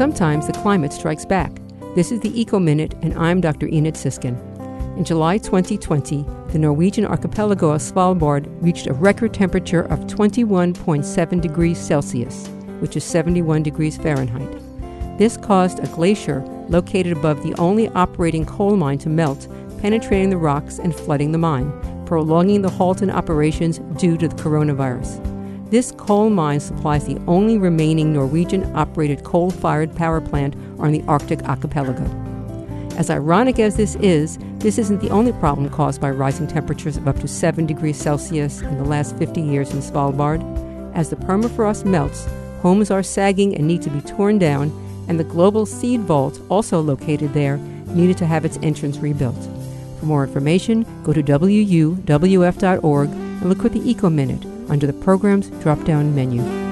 Sometimes the climate strikes back. This is the Eco Minute, and I'm Dr. Enid Sisskin. In July 2020, the Norwegian archipelago of Svalbard reached a record temperature of 21.7 degrees Celsius, which is 71 degrees Fahrenheit. This caused a glacier located above the only operating coal mine to melt, penetrating the rocks and flooding the mine, prolonging the halt in operations due to the coronavirus. This coal mine supplies the only remaining Norwegian operated coal fired power plant on the Arctic archipelago. As ironic as this is, this isn't the only problem caused by rising temperatures of up to 7 degrees Celsius in the last 50 years in Svalbard. As the permafrost melts, homes are sagging and need to be torn down, and the global seed vault, also located there, needed to have its entrance rebuilt. For more information, go to wuwf.org and look for the Eco Minute under the Program's drop down menu.